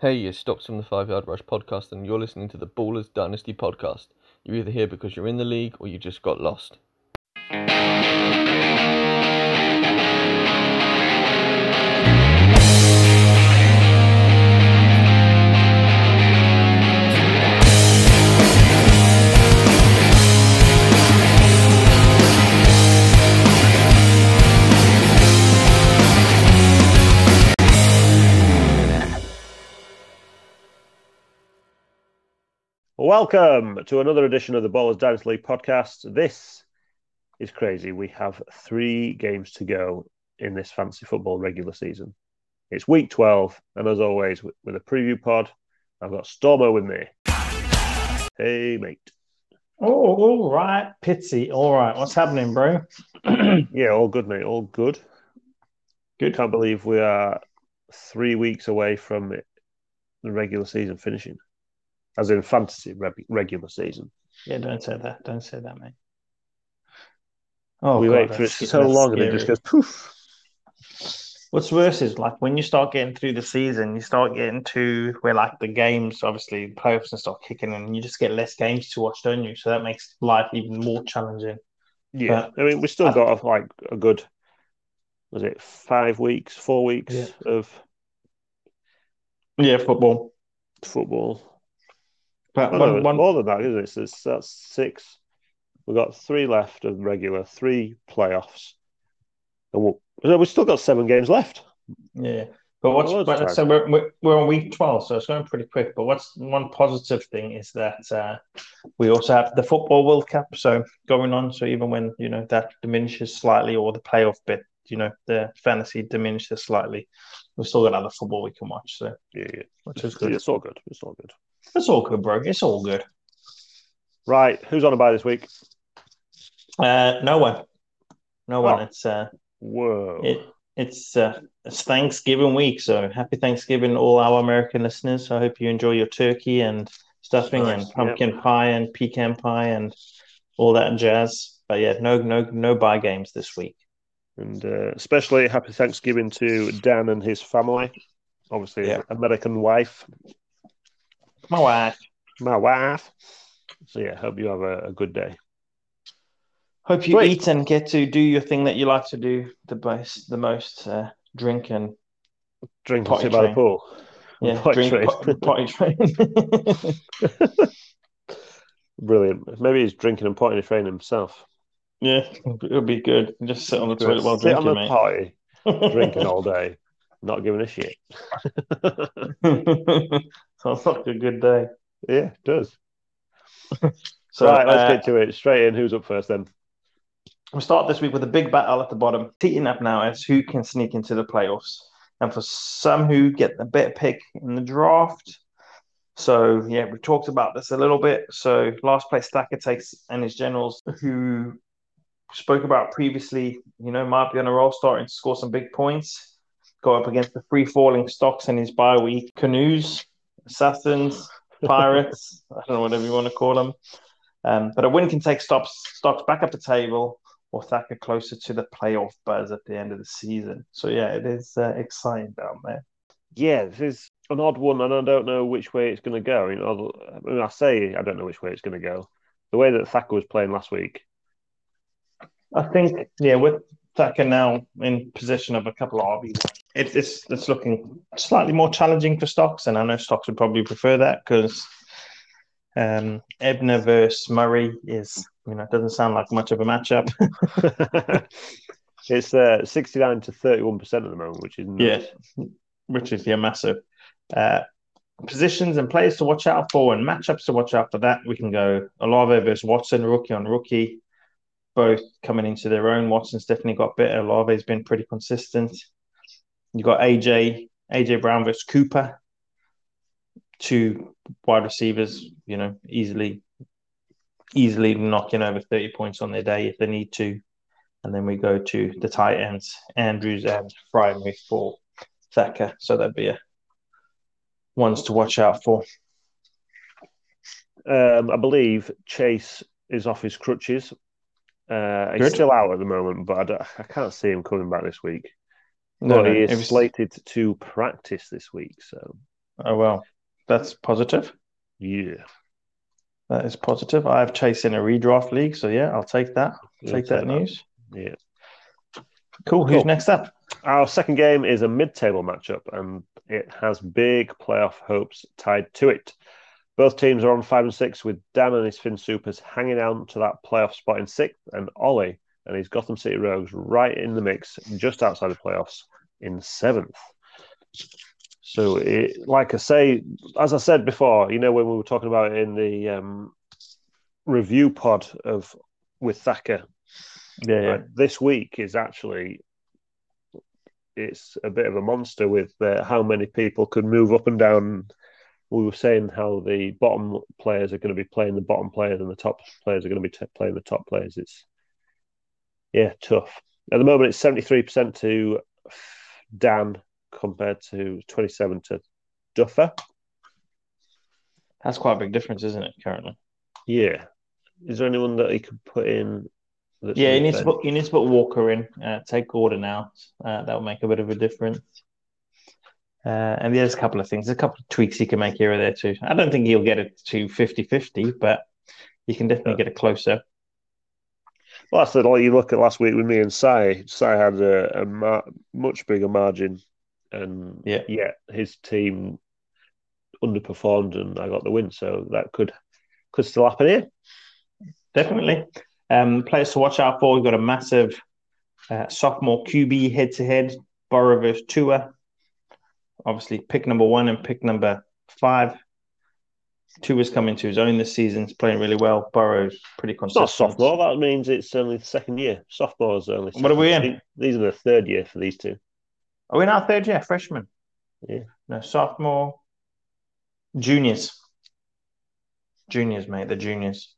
Hey, it's Stocks from the Five Yard Rush podcast, and you're listening to the Ballers Dynasty podcast. You're either here because you're in the league or you just got lost. Welcome to another edition of the Ballers Dynasty League podcast. This is crazy. We have three games to go in this fancy football regular season. It's week 12, and as always, with with a preview pod, I've got Stormo with me. Hey, mate. Oh, all right, Pitsy. All right, what's happening, bro? Yeah, all good, mate. All good. Good. Can't believe we are three weeks away from it, the regular season finishing, as in fantasy re- regular season. Yeah, don't say that. Don't say that, mate. Oh, we God, wait for it so long, and it just goes poof. What's worse is like when you start getting through the season, you start getting to where like the games, obviously the playoffs and start kicking in, and you just get less games to watch, don't you? So that makes life even more challenging. Yeah, I mean, we still I- got like a good, was it five weeks, four weeks Yeah. of Yeah, football. football. But Oh, no, one, more than that, isn't it? So it's, that's six. We've got three left of regular, three playoffs, and we'll, so we've still got seven games left. Yeah, but what's Well, so we're, we're we're on week twelve, so it's going pretty quick. But what's one positive thing is that uh, we also have the football World Cup so going on. So even when you know that diminishes slightly, or the playoff bit, you know, the fantasy diminishes slightly, we've still got other football we can watch. So Yeah, yeah. which is good. It's all good. It's all good. It's all good, bro. It's all good. Right, who's on a buy this week? Uh, no one, no one. Oh. It's uh, Whoa. It it's uh, it's Thanksgiving week, so happy Thanksgiving, all our American listeners. I hope you enjoy your turkey and stuffing Nice, and pumpkin pie and pecan pie and all that jazz. But yeah, no no no buy games this week. And uh, especially happy Thanksgiving to Dan and his family. Obviously, Yeah. American wife, My wife. my wife. So yeah, hope you have a, a good day. Hope you Great. eat and get to do your thing that you like to do the most. The most uh, drink and Drink and Potty by the pool. yeah, Potty drink train. pot- potty train. Brilliant. Maybe he's drinking and potting train himself. yeah, it'll be good. Just sit on the toilet while Sit on drinking, the mate. potty, drinking all day, not giving a shit. Sounds like a good day. yeah, it does. So right, let's uh, get to it. Straight in. Who's up first then? we'll start this week with a big battle at the bottom, heating up now as who can sneak into the playoffs. And for some who get the better pick in the draft. So yeah, we talked about this a little bit. So last place Stacker takes and his generals who spoke about previously, you know, might be on a roll starting to score some big points. Go up against the free falling stocks in his bye week. Canoes, Assassins, Pirates, I don't know whatever you want to call them. Um, but a win can take stops, stocks back up the table or Thacker closer to the playoff buzz at the end of the season. So yeah, it is uh, exciting down there. Yeah, this is an odd one, and I don't know which way it's going to go. You know, I mean, I say I don't know which way it's going to go. The way that Thacker was playing last week, I think yeah, with Thacker now in possession of a couple of RBs, it, it's it's looking slightly more challenging for stocks, and I know stocks would probably prefer that because um, Ebner versus Murray is you know it doesn't sound like much of a matchup. it's uh, sixty-nine to thirty-one percent at the moment, which is Yeah, which is yeah massive. Uh, positions and players to watch out for and matchups to watch out for that. We can go Olave versus Watson, rookie on rookie, both coming into their own. Watson's definitely got better. Olave's been pretty consistent. You got AJ, AJ Brown versus Cooper, two wide receivers, you know, easily, easily knocking over 30 points on their day if they need to. And then we go to the tight ends, Andrews and Fryman for Thacker. So that'd be a ones to watch out for. Um, I believe Chase is off his crutches. Uh, he's still out at the moment, but I, I can't see him coming back this week. No, no, he is was- slated to practice this week, so Oh well, that's positive. Yeah. That is positive. I have Chase in a redraft league, so yeah, I'll take that. You'll take that that. news. Yeah. Cool. Who's next up? Our second game is a mid-table matchup, and it has big playoff hopes tied to it. Both teams are on five and six, with Dan and his Finn Supers hanging on to that playoff spot in sixth, and Ollie and his Gotham City Rogues right in the mix, just outside the playoffs in seventh. So, it, like I say, as I said before, you know when we were talking about it in the um, review pod of with Thacker, Yeah, Right, this week is actually it's a bit of a monster with uh, how many people could move up and down. We were saying how the bottom players are going to be playing the bottom players and the top players are going to be t- playing the top players. It's yeah, tough. At the moment, it's seventy three percent to Dan compared to twenty seven to Duffer. That's quite a big difference, isn't it? Currently. Yeah, is there anyone that he could put in? Yeah, you need to put you need to put Walker in. Uh, take Gordon out. Uh, that will make a bit of a difference. Uh, and there's a couple of things, a couple of tweaks he can make here or there too. I don't think he'll get it to 50-50, but he can definitely Yeah. get it closer. Well, that's the like you look at last week with me and Sai. Sai had a, a mar- much bigger margin, and Yeah. yet his team underperformed, and I got the win. So that could could still happen here. Definitely. Um, players to watch out for. We've got a massive uh, sophomore QB head to head, Burrow versus Tua. Obviously, pick number one and pick number five. Tua's coming to his own this season. He's playing really well. Burrow's pretty It's not consistent. sophomore. That means it's only the second year. Sophomores only. What are we in? These are the third year for these Tua. Are we now third year? Freshman? Yeah. No, sophomore. Juniors. Juniors, mate. The juniors.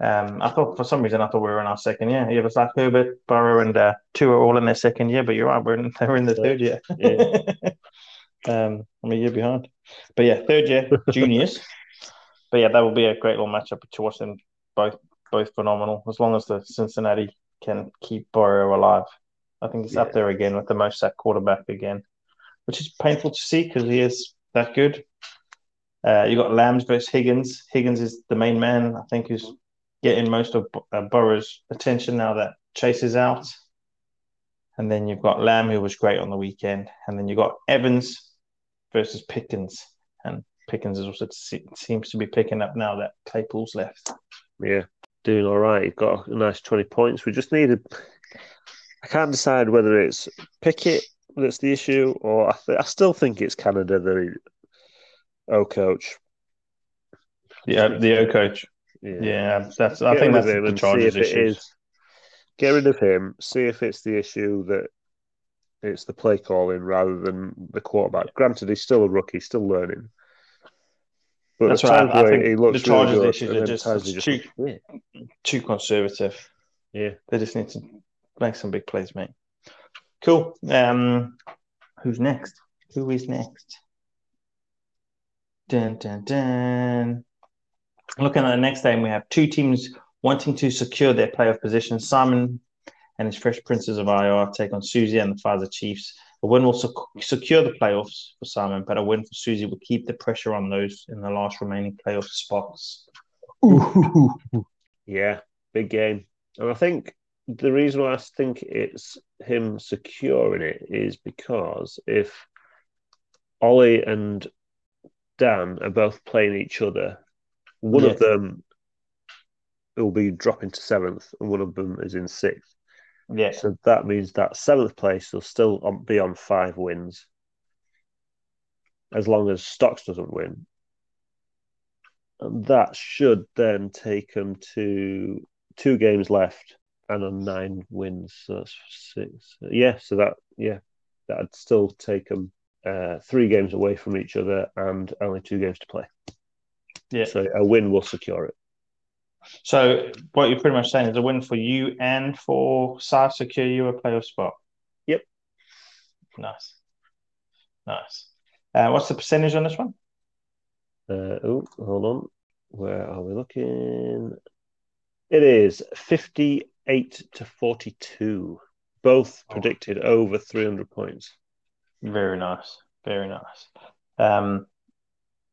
Um, I thought for some reason I thought we were in our second year. Yeah, was like Herbert, Burrow, and uh, two are all in their second year. But you're right, we're in, they're in the third year. Yeah. um, I'm a year behind. But yeah, third year juniors. but yeah, that will be a great little matchup to watch them both both phenomenal. As long as the Cincinnati can keep Burrow alive, I think he's Yeah. up there again with the most sack quarterback again, which is painful to see because he is that good. Uh, you got Lambs versus Higgins. Higgins is the main man, I think, who's getting most of uh, Burrow's attention now that Chase is out. And then you've got Lamb, who was great on the weekend. And then you've got Evans versus Pickens. And Pickens is also seems to be picking up now that Claypool's left. Yeah, doing all right. He got a nice twenty points. We just needed. I can't decide whether it's Pickett that's the issue, or I, th- I still think it's Canada that. He, oh, coach. Yeah, the O coach. Yeah. Yeah, that's. I Get think that's the Chargers if is. Get rid of him. See if it's the issue that it's the play calling rather than the quarterback. Granted, he's still a rookie, still learning. But That's right. I think he looks the Chargers' really issues are just- times he it's just too- yeah. Too conservative. yeah. They just need to make some big plays, mate. Cool. Um, who's next? Who is next? Dun dun dun. Looking at the next game, we have two teams wanting to secure their playoff position. Simon and his Fresh Princes of IR take on Susie and the Pfizer Chiefs. A win will sec- secure the playoffs for Simon, but a win for Susie will keep the pressure on those in the last remaining playoff spots. Ooh. Yeah, big game. And I think the reason why I think it's him securing it is because if Ollie and Dan are both playing each other, one Yeah. of them will be dropping to seventh and one of them is in sixth. Yeah, So that means that seventh place will still on, be on five wins as long as Stocks doesn't win. And that should then take them to two games left and on nine wins. So that's six. Yeah, so that, yeah, that'd still take them uh, three games away from each other and only two games to play. yeah. So a win will secure it. So what you're pretty much saying is a win for you and for South secure you a playoff spot. Yep. Nice. Nice. Uh, what's the percentage on this one? Uh, oh, hold on. Where are we looking? It is 58 to 42. Both Oh. predicted over 300 points. Very nice. Very nice. Um,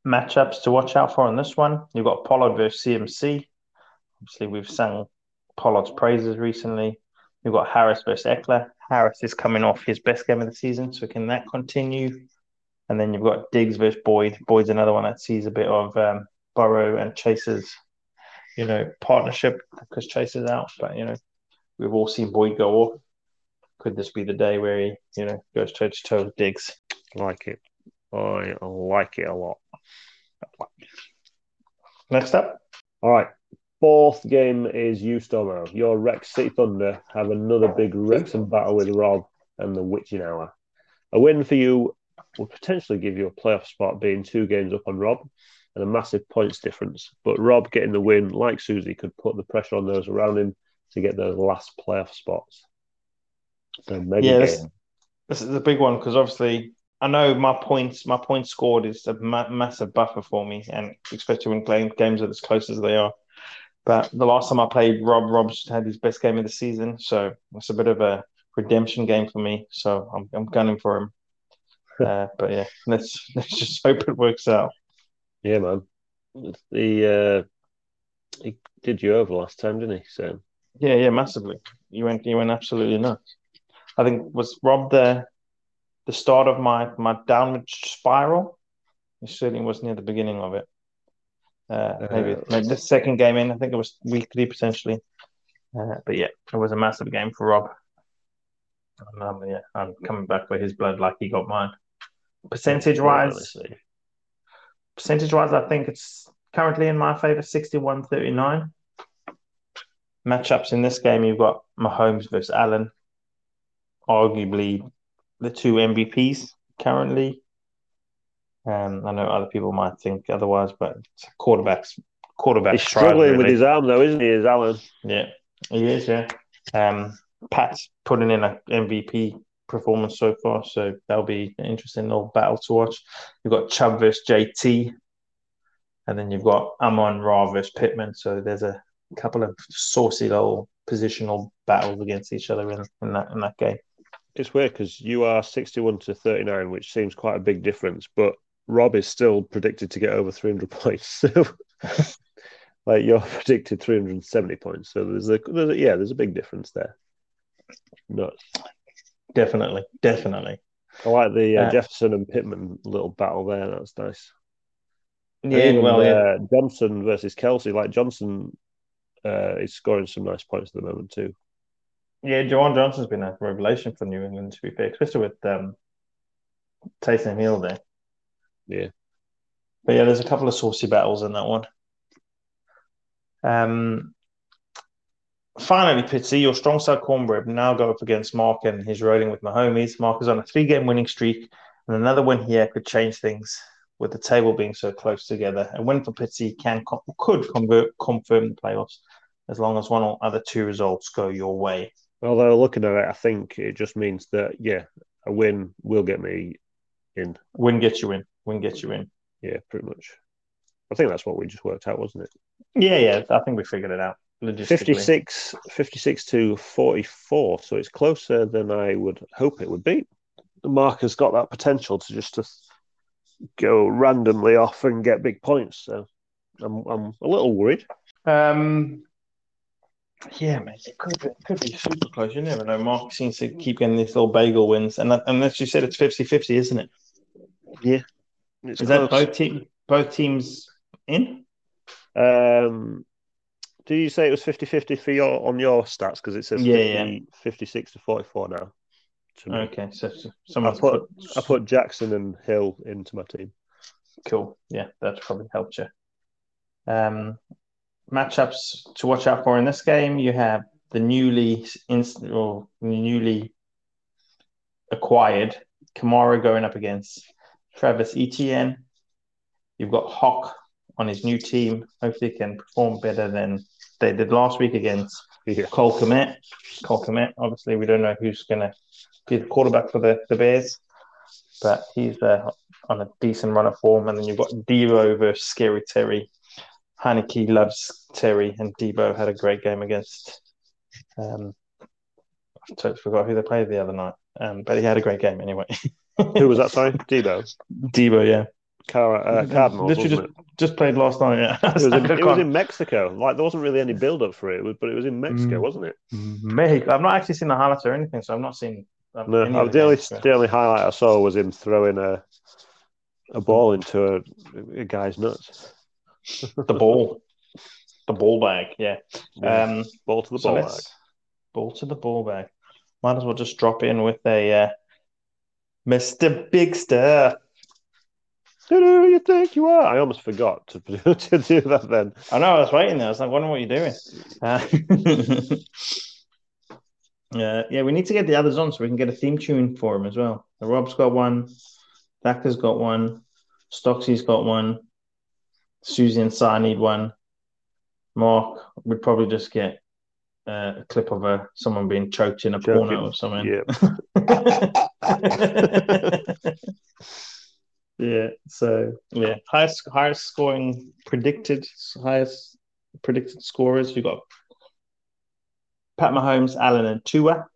matchups to watch out for on this one. You've got Pollard versus CMC. Obviously, we've sung Pollard's praises recently. We've got Harris versus Ekeler. Harris is coming off his best game of the season, so can that continue? And then you've got Diggs versus Boyd. Boyd's another one that sees a bit of um, Burrow and Chase's, you know, partnership because Chase is out. But you know, we've all seen Boyd go off. Could this be the day where he, you know, goes toe to toe with Diggs? Like it. I like it a lot. Next up, All right. Fourth game is you, Stomo. Your Rex City Thunder have another big Wrexham battle with Rob and the Witching Hour. A win for you would potentially give you a playoff spot, being two games up on Rob and a massive points difference. But Rob getting the win, like Susie, could put the pressure on those around him to get those last playoff spots. So Yeah, game. this- this is a big one because obviously I know my points, my points scored is a ma- massive buffer for me, and especially when playing games are as close as they are. But the last time I played Rob, Rob's had his best game of the season, so it's a bit of a redemption game for me. So I'm I'm gunning for him. Uh, but yeah, let's let's just hope it works out. Yeah, man. He uh, he did you over last time, didn't he? So Yeah, yeah, massively. You went you went absolutely nuts. I think was Rob the the start of my my downward spiral. It certainly was near the beginning of it. Uh, maybe Uh, maybe the second game in. I think it was week three potentially. Uh, but yeah, it was a massive game for Rob. And, um, yeah, I'm coming back for his blood like he got mine. Percentage wise, percentage wise, I think it's currently in my favor 61 39. Matchups in this game, you've got Mahomes versus Allen, arguably the two MVPs currently. Um, I know other people might think otherwise, but quarterbacks, quarterback. he's struggling thrive, with his arm though, isn't he? Is Alan? Yeah, he is. Yeah. Um, Pat's putting in an MVP performance so far, so that'll be an interesting little battle to watch. You've got Chubb versus JT, and then you've got Amon Ra versus Pittman. So there's a couple of saucy little positional battles against each other in, in that in that game. It's weird because you are sixty-one to thirty-nine, which seems quite a big difference, but Rob is still predicted to get over three hundred points. So, like you're predicted three hundred and seventy points. So there's a, there's a yeah, there's a big difference there. Nuts. Definitely, definitely. I like the uh, Uh, Jefferson and Pittman little battle there. That's nice. Yeah, even, well, yeah. uh, Johnson versus Kelce. Like Johnson uh, is scoring some nice points at the moment too. Yeah, Juwan Johnson's been a revelation for New England, to be fair, especially with um, Taysom Hill there. Yeah. But yeah, there's a couple of saucy battles in that one. Um, finally, Pitsy, your strong side cornbread now go up against Mark and he's rolling with Mahomes. Mark is on a three-game winning streak, and another win here could change things with the table being so close together. A win for Pitsy can could convert confirm the playoffs as long as one or other two results go your way. Although looking at it, I think it just means that yeah, a win will get me in. Win gets you in. Win gets you in. Yeah, pretty much. I think that's what we just worked out, wasn't it? Yeah, yeah. I think we figured it out. Logistically. 56, 56 to 44. So it's closer than I would hope it would be. Mark has got that potential to just to go randomly off and get big points. So I'm, I'm a little worried. Um, yeah, mate. It could be, it could be super close. You never know. Mark seems to keep getting these little bagel wins, and that, and as you said, it's 50-50, isn't it? It's Is that both team both teams in? Um, did you say it was 50 50 for your on your stats? Because it says Yeah, 50, yeah. 56 to 44 now. to. Okay, so, so I someone's put I put Jackson and Hill into my team. cool. Yeah, that's probably helped you. Um, matchups to watch out for in this game. You have the newly inst- or newly acquired Kamara going up against Travis Etienne. You've got Hawk on his new team. Hopefully, he can perform better than they did last week against Yeah. Cole Kmet. Cole Kmet, obviously, we don't know who's going to be the quarterback for the, the Bears, but he's uh, on a decent run of form. And then you've got Deebo versus Scary Terry. Haneke loves Terry, and Deebo had a great game against. Um, I totally forgot who they played the other night, um, but he had a great game anyway. Who was that? Sorry, Deebo. Deebo, yeah. Car- uh, Cardinals, Literally just, it? just played last night. Yeah, It was, in, it was in Mexico. Like there wasn't really any build up for it, but it was in Mexico, Mm. wasn't it? Mexico. I've not actually seen the highlights or anything, so I've not seen. um, No, any uh, the only games, the only highlight I saw was him throwing a a ball into a, a guy's nuts. the ball, the ball bag. Yeah. Yeah. Um, ball to the so ball bag. ball to the ball bag. Might as well just drop in with a uh, Mr. Bigster. Who do you think you are? I almost forgot to, to do that then. I know I was waiting there. I was like, wondering what you're doing. Uh, uh, yeah, we need to get the others on so we can get a theme tune for them as well. Rob's got one. Thacker's got one. Stocksy's got one. Susie and Si need one. Mark would probably just get uh, a clip of a someone being choked in a Joking. porno or something. Yeah. yeah. So yeah, highest highest scoring predicted highest predicted scorers. We've got Pat Mahomes, Allen, and Tua,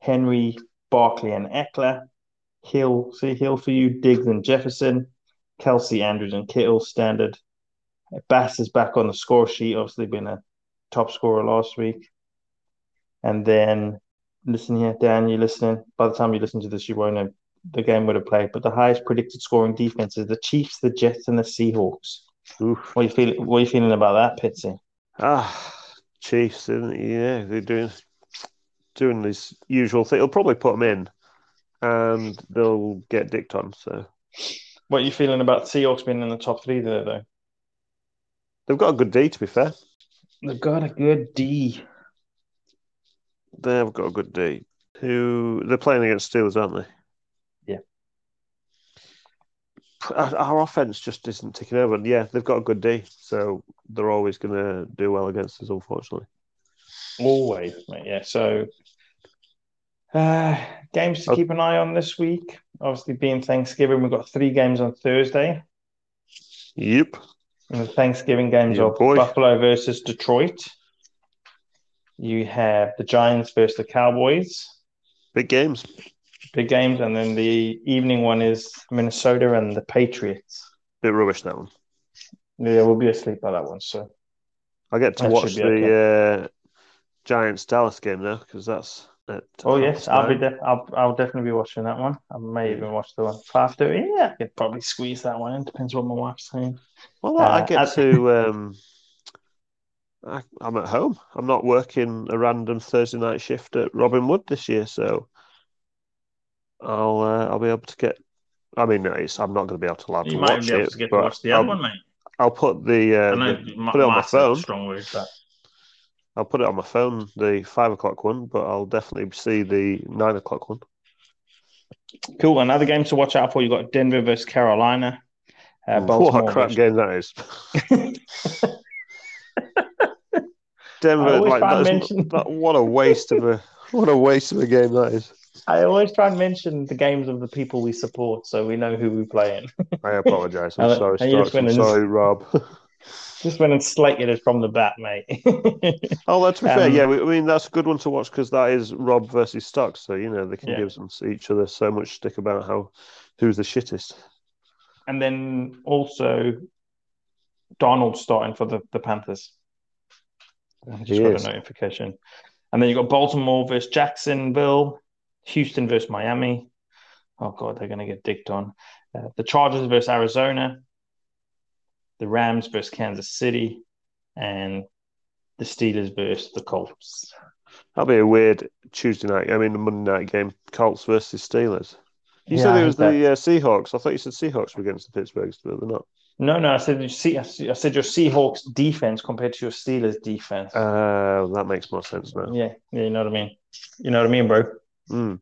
Henry, Barkley, and Ekeler, Hill. See Hill for you, Diggs and Jefferson, Kelce, Andrews, and Kittle. Standard. Bass is back on the score sheet. Obviously, been a top scorer last week. And then listen here, Dan, you're listening. By the time you listen to this, you won't know the game would have played. But the highest predicted scoring defense is the Chiefs, the Jets, and the Seahawks. Oof. What are you feeling? What are you feeling about that, Pitsy? Ah, Chiefs, isn't it? Yeah, they're doing doing this usual thing. They'll probably put them in, and they'll get dicked on. So What are you feeling about Seahawks being in the top three there, though? they've got a good D. To be fair, They've got a good D. they've got a good D. Who they're playing against Steelers, aren't they? Yeah. Our, our offense just isn't ticking over. And yeah, they've got a good D, so they're always going to do well against us. Unfortunately, Always, mate. Yeah. So, uh, games to Oh. keep an eye on this week. Obviously, being Thanksgiving, we've got three games on Thursday. yep. And the Thanksgiving games Yeah, are boy. Buffalo versus Detroit. You have the Giants versus the Cowboys. Big games. Big games. And then the evening one is Minnesota and the Patriots. Bit rubbish that one. Yeah, we'll be asleep by that one. So, I get to That watch the uh, Giants Dallas game now because that's. At oh, yes, I'll be def- I'll, I'll definitely be watching that one. I may even watch the one after. Yeah, I could probably squeeze that one in. Depends what my wife's saying. Well, I Uh, get I- to. Um, I, I'm at home. I'm not working a random Thursday night shift at Robin Wood this year, so I'll uh, I'll be able to get. I mean, it's, I'm not going to be able to allowed to You might watch be able it, to get to watch the I'll, other one, mate. I'll put the, uh, I know the- ma- put it on my massive, phone. Strong word, but I'll put it on my phone, the five o'clock one, but I'll definitely see the nine o'clock one. cool. Another game to watch out for. You've got Denver versus Carolina. Uh, Baltimore what a crap versus- game that is! Denver, like that is- that- what a waste of a what a waste of a game that is. I always try and mention the games of the people we support, so we know who we play in. I apologise. I'm sorry, and you just Stokes. I'm went and- Rob. Just went and slated it from the bat, mate. Oh, to be fair, Um, yeah, we, I mean that's a good one to watch because that is Rob versus Stocks, so you know they can Yeah. give some each other so much stick about how who's the shittest. and then also Darnold starting for the, the Panthers. I just He got is. a notification. And then you've got Baltimore versus Jacksonville, Houston versus Miami. Oh god, they're going to get dicked on. Uh, the Chargers versus Arizona, the Rams versus Kansas City, and the Steelers versus the Colts. That'll be a weird Tuesday night. I mean, the Monday night game, Colts versus Steelers. You Yeah, said it was the uh, Seahawks. I thought you said Seahawks were against the Pittsburghs, but they're not. No, no, I said you see, I said your Seahawks defense compared to your Steelers defense. Uh, that makes more sense now. yeah, yeah, you know what I mean. You know what I mean, bro. Mm.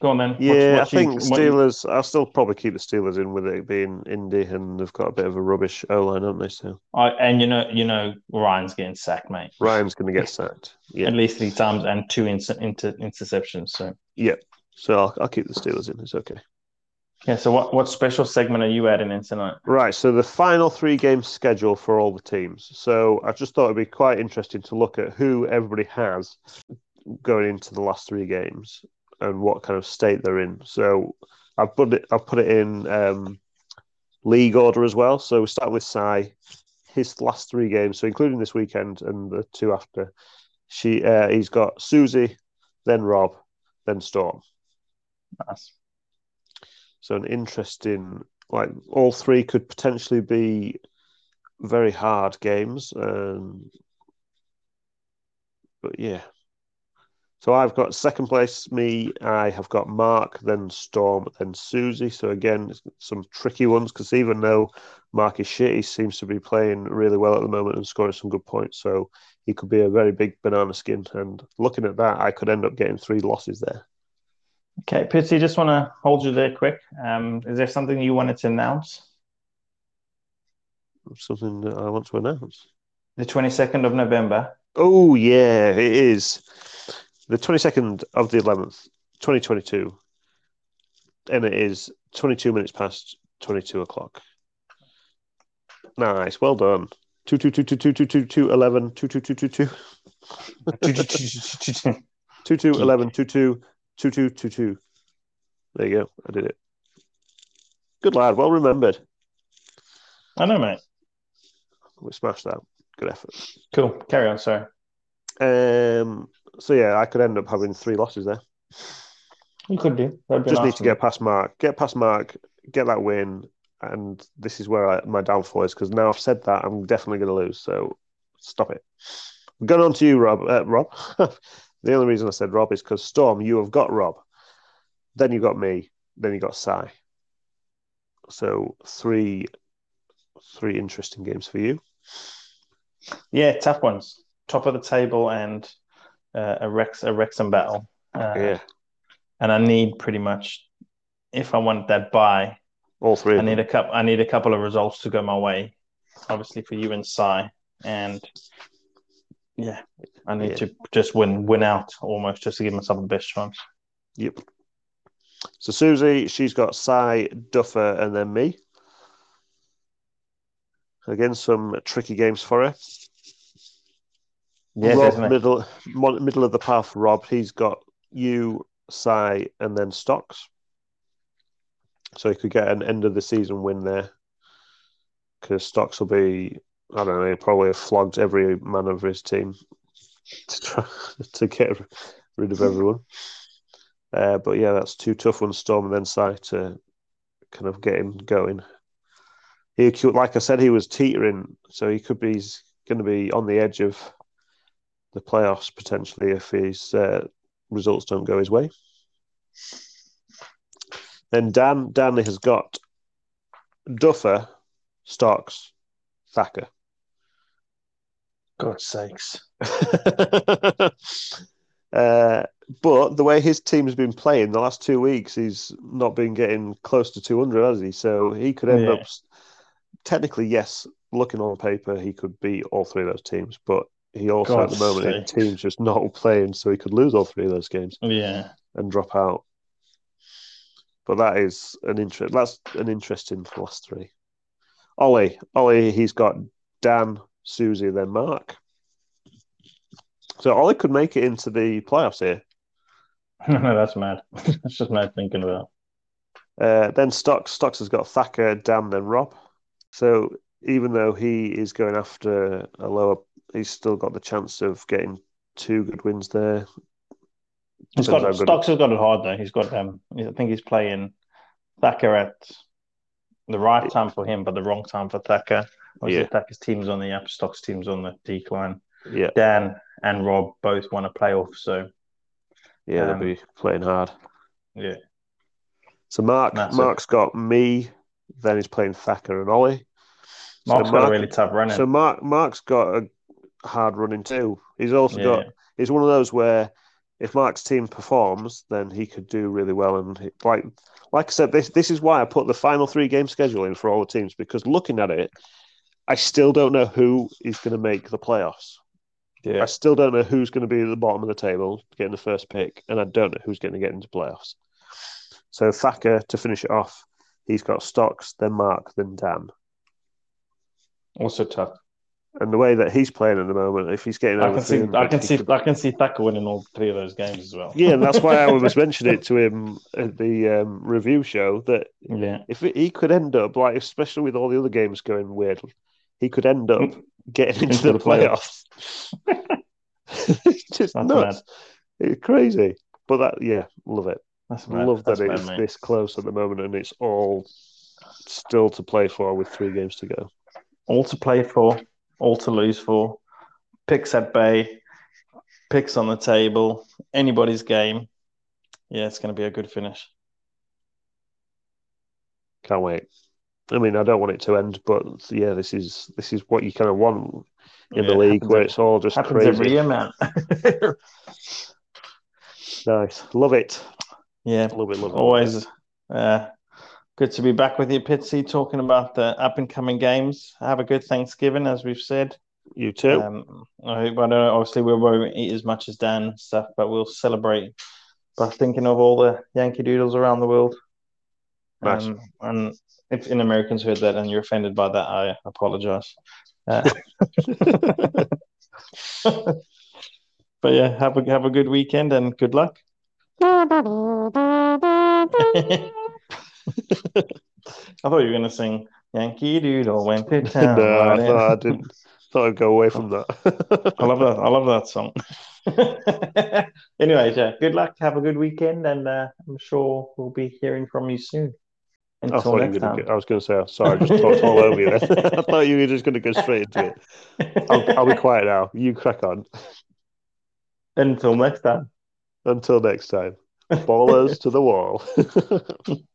Go on then. What- Yeah, I you- think what you- Steelers. I'll still probably keep the Steelers in with it being Indy, and they've got a bit of a rubbish O line, haven't they? So I, and you know, you know, Ryan's getting sacked, mate. Ryan's going to get sacked. Yeah, At least three times and two inter, inter, interceptions. So Yeah. so I'll, I'll keep the Steelers in. It's okay. Yeah. So what what special segment are you adding in tonight? Right, so the final three games schedule for all the teams. So I just thought it'd be quite interesting to look at who everybody has going into the last three games and what kind of state they're in. So I've put it. I've put it in um, league order as well. So we start with Sai. His last three games, so including this weekend and the two after, she uh, he's got Susie, then Rob, then Storm. Nice. So an interesting, like all three could potentially be very hard games. Um, but yeah. So I've got second place, me. I have got Mark, then Storm, then Susie. So again, some tricky ones because even though Mark is shit, he seems to be playing really well at the moment and scoring some good points. So he could be a very big banana skin. And looking at that, I could end up getting three losses there. Okay, Pitsy, just want to hold you there quick. Um, is there something you wanted to announce? Something that I want to announce. The 22nd of November. Oh, yeah, it is. The 22nd of the 11th, 2022. And it is 22 minutes past 22 o'clock. Nice, well done. 2 2 2 2 2 2 2 2 11 2 2 2 2 2 2 2 11 2 2 2 2 2 2. There you go. I did it. Good lad. Well remembered. I know, mate. We smashed that. Good effort. Cool. Carry on, sorry. Um. So yeah, I could end up having three losses there. You could do. Just nice need to get past Mark. Get past Mark. Get that win. And this is where I, my downfall is because now I've said that I'm definitely going to lose. So stop it. We're going on to you, Rob. Uh, Rob. the only reason I said Rob is because Storm, you have got Rob. Then you got me. Then you got Sai. So three, three interesting games for you. Yeah, tough ones. Top of the table and uh, a Rex a Wrexham battle. Uh, yeah, And I need pretty much, if I want that buy, all three. I need a couple. I need a couple of results to go my way. Obviously for you and Sai, and yeah, I need Yeah. to just win win out almost just to give myself the best chance. Yep. So Susie, she's got Sai, Duffer, and then me. Again, some tricky games for her. Yeah, Rob, middle middle of the path. Rob, he's got you, Sai, and then Stocks. So he could get an end of the season win there. Because Stocks will be, I don't know, he'll probably have flogged every man of his team to try to get rid of everyone. Uh, but yeah, that's two tough ones, Storm and then Sai to kind of get him going. He like I said, he was teetering, so he could be going to be on the edge of the playoffs potentially if his uh, results don't go his way. Then Dan, Dan has got Duffer, Starks, Thacker. God's sakes. uh, but the way his team's been playing the last two weeks, he's not been getting close to 200, has he? So he could end Yeah. up, technically, yes, looking on paper, he could beat all three of those teams. But he also, at the moment, his team's just not playing, so he could lose all three of those games Yeah. and drop out. But that is an interest. That's an interesting last three. Ollie, Ollie, he's got Dan, Susie, then Mark. So Ollie could make it into the playoffs here. no, that's mad. that's just mad thinking about. Uh, then Stocks, Stocks has got Thacker, Dan, then Rob. So even though he is going after a lower, he's still got the chance of getting two good wins there. He's got good- Stocks has got it hard though. He's got um I think he's playing Thacker at the right time for him, but the wrong time for Thacker. Obviously, Yeah. Thacker's team's on the up, Stocks team's on the decline. Yeah, Dan and Rob both want a play off, so yeah, Um, they'll be playing hard. yeah. So Mark, That's it. Mark's got me. Then he's playing Thacker and Ollie. So Mark's got a Mark- really tough run in. So Mark, Mark's got a hard running too. He's also Yeah. got. He's one of those where if Mark's team performs, then he could do really well. And like, like I said, this this is why I put the final three game schedule in for all the teams because looking at it, I still don't know who is going to make the playoffs. yeah. I still don't know who's going to be at the bottom of the table getting the first pick, and I don't know who's going to get into playoffs. So Thacker to finish it off, he's got Stocks, then Mark, then Dan. Also tough. And the way that he's playing at the moment, if he's getting I can see, I can see, could- I can see Thacker winning all three of those games as well. Yeah, and that's why I was mentioning it to him at the um, review show that yeah. if it, he could end up like, especially with all the other games going weird, he could end up mm. getting into, Into the the playoffs. it's just That's nuts. It's crazy. But that, yeah, love it. That's love that That's it's this close at the moment, and it's all still to play for with three games to go. all to play for, all to lose for. Picks at bay, picks on the table, anybody's game. Yeah, it's going to be a good finish. Can't wait. I mean, I don't want it to end, but yeah, this is this is what you kind of want in the league, where every- it's all just happens crazy. every year, man. Nice, love it, yeah, love it, love it. always uh, good to be back with you, Pitsy, talking about the up and coming games. Have a good Thanksgiving, as we've said. You too. Um, I hope I don't. Obviously, we won't eat as much as Dan stuff, but we'll celebrate by thinking of all the Yankee Doodles around the world. Um, and if in Americans heard that and you're offended by that, I apologize. Uh, but yeah, have a have a good weekend and good luck. I thought you were gonna sing Yankee Doodle went to town. no, I, right in. thought I didn't. Thought I'd go away from that. I love that. I love that song. Anyways, yeah, good luck. Have a good weekend, and uh, I'm sure we'll be hearing from you soon. I thought you were gonna. I was going to say, sorry, I just talked all over you. I thought you were just going to go straight into it. I'll, I'll be quiet now. You crack on. Until next time. Until next time, ballers to the wall.